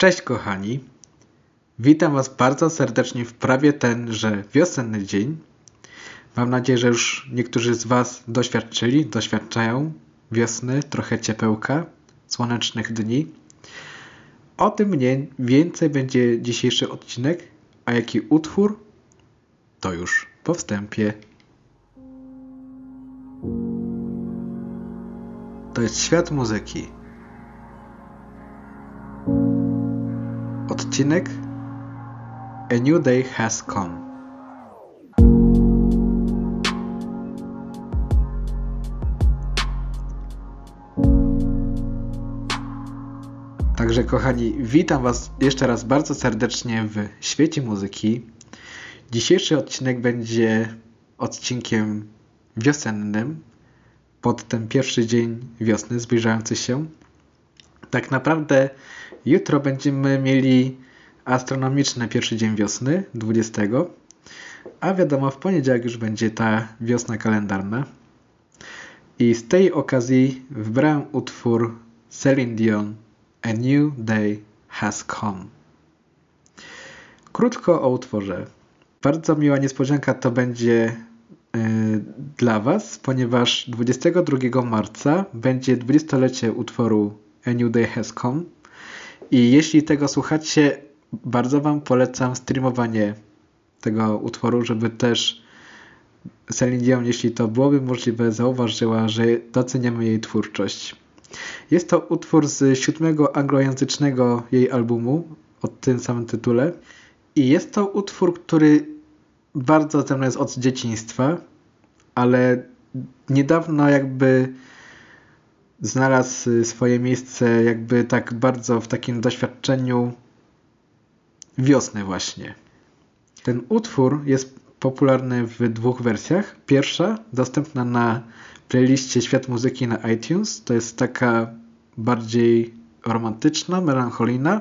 Cześć kochani. Witam Was bardzo serdecznie w prawie tenże wiosenny dzień. Mam nadzieję, że już niektórzy z Was doświadczyli, doświadczają wiosny, trochę ciepełka, słonecznych dni. O tym mniej więcej będzie dzisiejszy odcinek, a jaki utwór? To już po wstępie. To jest świat muzyki. Odcinek A New Day Has Come. Także kochani, witam Was jeszcze raz bardzo serdecznie w świecie muzyki. Dzisiejszy odcinek będzie odcinkiem wiosennym pod ten pierwszy dzień wiosny zbliżający się. Tak naprawdę jutro będziemy mieli astronomiczny pierwszy dzień wiosny, 20. A wiadomo, w poniedziałek już będzie ta wiosna kalendarna. I z tej okazji wybrałem utwór Celine Dion A New Day Has Come. Krótko o utworze. Bardzo miła niespodzianka to będzie yy, dla Was, ponieważ 22 marca będzie 20-lecie utworu A New Day Has Come. I jeśli tego słuchacie, bardzo Wam polecam streamowanie tego utworu, żeby też Celine Dion, jeśli to byłoby możliwe, zauważyła, że doceniamy jej twórczość. Jest to utwór z siódmego anglojęzycznego jej albumu o tym samym tytule. I jest to utwór, który bardzo ze mną jest od dzieciństwa, ale niedawno jakby znalazł swoje miejsce jakby tak bardzo w takim doświadczeniu wiosny właśnie. Ten utwór jest popularny w dwóch wersjach. Pierwsza dostępna na playliście Świat Muzyki na iTunes. To jest taka bardziej romantyczna, melancholijna.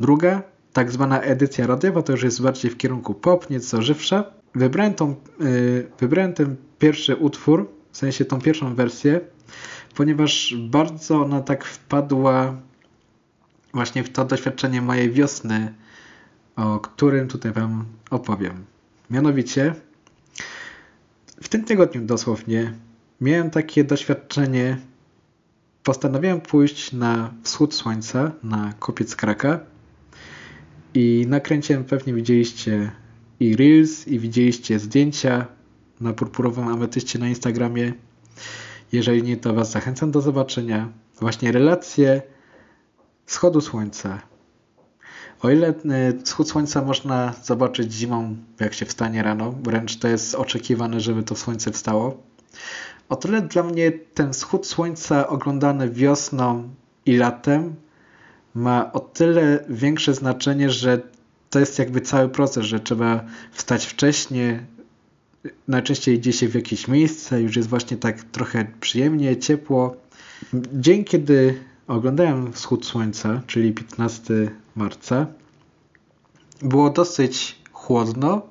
Druga, tak zwana edycja radiowa, to już jest bardziej w kierunku pop, nieco żywsza. Wybrałem, tą, yy, wybrałem ten pierwszy utwór, w sensie tą pierwszą wersję, ponieważ bardzo ona tak wpadła właśnie w to doświadczenie mojej wiosny, o którym tutaj Wam opowiem. Mianowicie, w tym tygodniu dosłownie miałem takie doświadczenie. Postanowiłem pójść na wschód słońca, na kopiec kraka i nakręciłem, pewnie widzieliście i reels, i widzieliście zdjęcia na purpurowym ametyście na Instagramie. Jeżeli nie, to Was zachęcam do zobaczenia. Właśnie relacje wschodu słońca. O ile wschód słońca można zobaczyć zimą, jak się wstanie rano, wręcz to jest oczekiwane, żeby to słońce wstało, o tyle dla mnie ten wschód słońca oglądany wiosną i latem ma o tyle większe znaczenie, że to jest jakby cały proces, że trzeba wstać wcześniej, najczęściej idzie się w jakieś miejsce, już jest właśnie tak trochę przyjemnie, ciepło. Dzień, kiedy oglądałem wschód słońca, czyli 15 marca, było dosyć chłodno,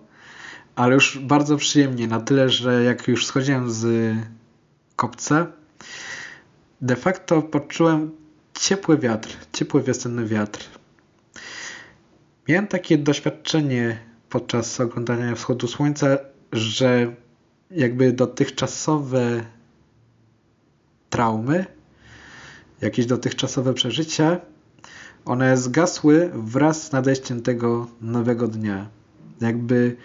ale już bardzo przyjemnie, na tyle, że jak już schodziłem z kopca, de facto poczułem ciepły wiatr, ciepły wiosenny wiatr. Miałem takie doświadczenie podczas oglądania wschodu słońca, że jakby dotychczasowe traumy, jakieś dotychczasowe przeżycia, one zgasły wraz z nadejściem tego nowego dnia. Jakby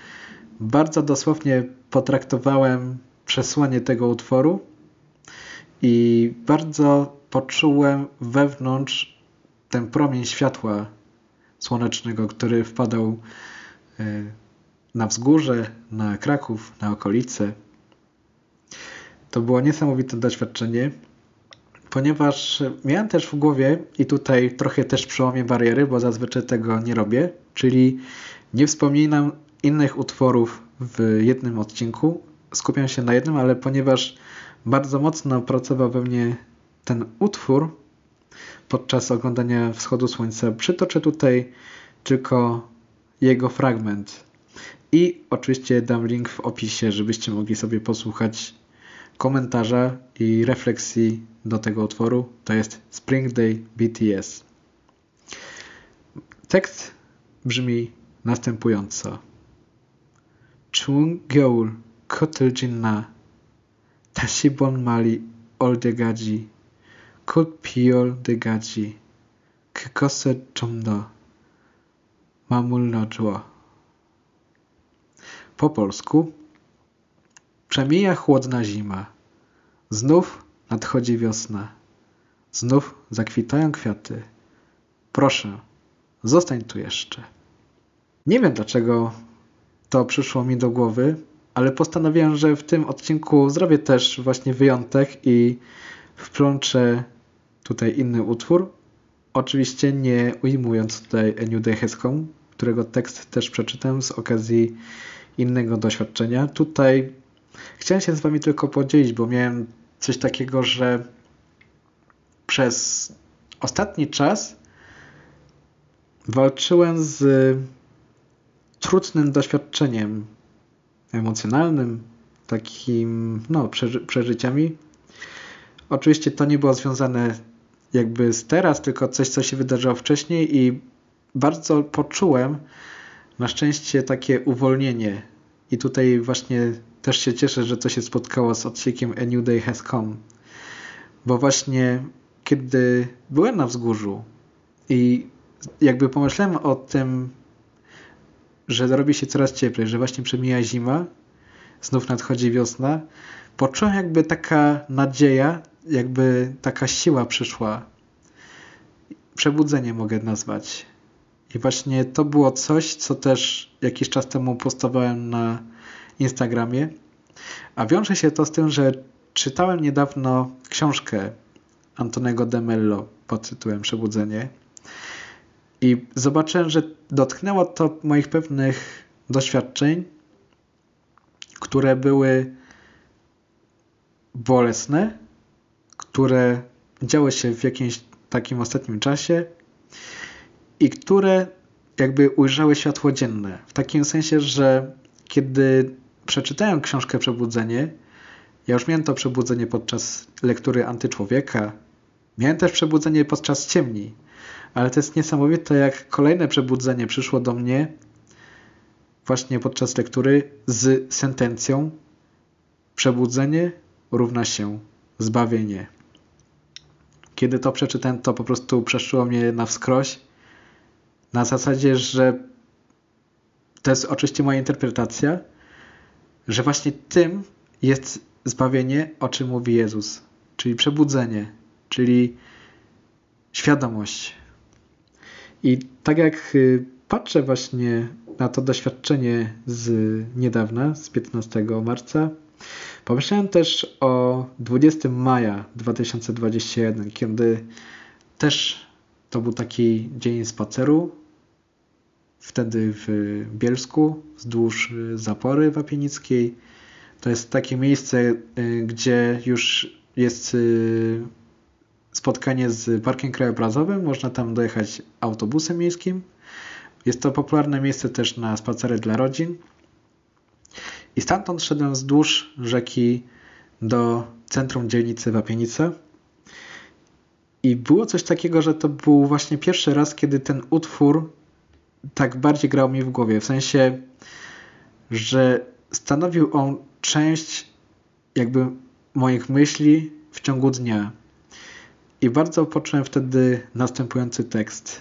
bardzo dosłownie potraktowałem przesłanie tego utworu i bardzo poczułem wewnątrz ten promień światła słonecznego, który wpadał na wzgórze, na Kraków, na okolice. To było niesamowite doświadczenie, ponieważ miałem też w głowie i tutaj trochę też przełamię bariery, bo zazwyczaj tego nie robię, czyli nie wspominam innych utworów w jednym odcinku. Skupiam się na jednym, ale ponieważ bardzo mocno pracował we mnie ten utwór podczas oglądania wschodu słońca, przytoczę tutaj tylko jego fragment. I oczywiście dam link w opisie, żebyście mogli sobie posłuchać komentarza i refleksji do tego utworu. To jest Spring Day BTS. Tekst brzmi następująco. Chung 겨울 코틀 진나 다시 본 말이 올 때까지 곧 비올 때까지 그것을 좀더 mamulnadżła. Po polsku Przemija chłodna zima. Znów nadchodzi wiosna. Znów zakwitają kwiaty. Proszę, zostań tu jeszcze. Nie wiem dlaczego to przyszło mi do głowy, ale postanowiłem, że w tym odcinku zrobię też właśnie wyjątek i wplączę tutaj inny utwór. Oczywiście nie ujmując tutaj Has Come, którego tekst też przeczytałem z okazji innego doświadczenia. Tutaj chciałem się z Wami tylko podzielić, bo miałem coś takiego, że przez ostatni czas walczyłem z trudnym doświadczeniem emocjonalnym, takim, no, przeży przeżyciami. Oczywiście to nie było związane jakby z teraz, tylko coś, co się wydarzyło wcześniej i bardzo poczułem na szczęście takie uwolnienie. I tutaj właśnie też się cieszę, że to się spotkało z odsiekiem A New Day Has Come. Bo właśnie kiedy byłem na wzgórzu i jakby pomyślałem o tym, że robi się coraz cieplej, że właśnie przemija zima, znów nadchodzi wiosna, poczułem jakby taka nadzieja, jakby taka siła przyszła. Przebudzenie mogę nazwać. I właśnie to było coś, co też jakiś czas temu postawałem na Instagramie. A wiąże się to z tym, że czytałem niedawno książkę Antonego de Mello pod tytułem Przebudzenie. I zobaczyłem, że dotknęło to moich pewnych doświadczeń, które były bolesne, które działy się w jakimś takim ostatnim czasie i które jakby ujrzały światło dzienne. W takim sensie, że kiedy przeczytałem książkę Przebudzenie, ja już miałem to przebudzenie podczas lektury Antyczłowieka, miałem też przebudzenie podczas ciemni, ale to jest niesamowite, jak kolejne przebudzenie przyszło do mnie właśnie podczas lektury z sentencją. Przebudzenie równa się zbawienie. Kiedy to przeczytałem, to po prostu przeszło mnie na wskroś. Na zasadzie, że to jest oczywiście moja interpretacja, że właśnie tym jest zbawienie, o czym mówi Jezus, czyli przebudzenie, czyli świadomość. I tak jak y, patrzę właśnie na to doświadczenie z niedawna, z 15 marca, pomyślałem też o 20 maja 2021, kiedy też to był taki dzień spaceru wtedy w Bielsku, wzdłuż zapory wapienickiej. To jest takie miejsce, y, gdzie już jest y, spotkanie z parkiem krajobrazowym. Można tam dojechać autobusem miejskim. Jest to popularne miejsce też na spacery dla rodzin. I stamtąd szedłem wzdłuż rzeki do centrum dzielnicy Wapienica. I było coś takiego, że to był właśnie pierwszy raz, kiedy ten utwór tak bardziej grał mi w głowie. W sensie, że stanowił on część jakby moich myśli w ciągu dnia. I bardzo poczułem wtedy następujący tekst.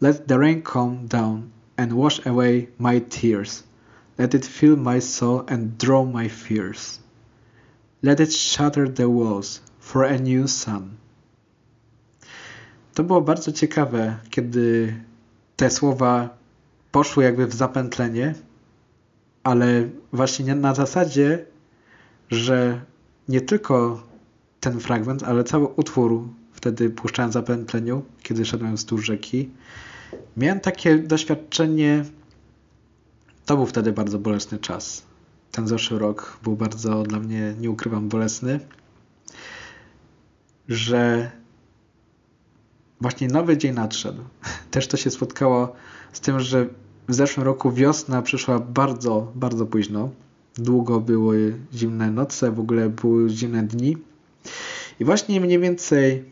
Let the rain come down and wash away my tears. Let it fill my soul and draw my fears. Let it shatter the walls for a new sun. To było bardzo ciekawe, kiedy te słowa poszły jakby w zapętlenie, ale właśnie na zasadzie, że nie tylko ten fragment, ale cały utwór wtedy puszczałem w zapętleniu, kiedy szedłem wzdłuż rzeki. Miałem takie doświadczenie, to był wtedy bardzo bolesny czas. Ten zeszły rok był bardzo dla mnie, nie ukrywam, bolesny, że właśnie nowy dzień nadszedł. Też to się spotkało z tym, że w zeszłym roku wiosna przyszła bardzo, bardzo późno. Długo były zimne noce, w ogóle były zimne dni. I właśnie mniej więcej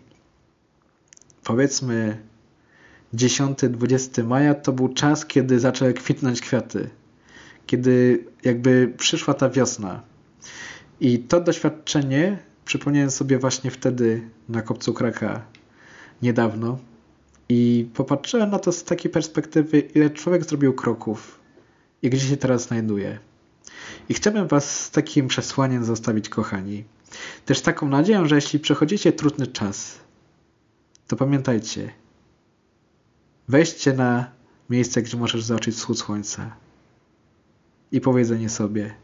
powiedzmy 10-20 maja to był czas, kiedy zaczęły kwitnąć kwiaty. Kiedy jakby przyszła ta wiosna. I to doświadczenie przypomniałem sobie właśnie wtedy na kopcu Kraka niedawno. I popatrzyłem na to z takiej perspektywy, ile człowiek zrobił kroków i gdzie się teraz znajduje. I chciałbym Was z takim przesłaniem zostawić, kochani. Też taką nadzieją, że jeśli przechodzicie trudny czas, to pamiętajcie, wejdźcie na miejsce, gdzie możesz zobaczyć wschód słońca i powiedzenie sobie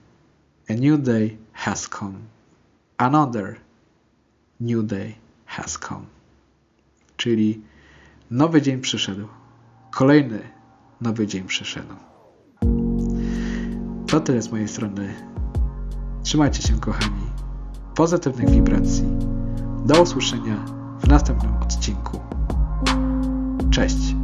A new day has come. Another new day has come. Czyli nowy dzień przyszedł. Kolejny nowy dzień przyszedł. To tyle z mojej strony. Trzymajcie się, kochani. Pozytywnych wibracji. Do usłyszenia w następnym odcinku. Cześć.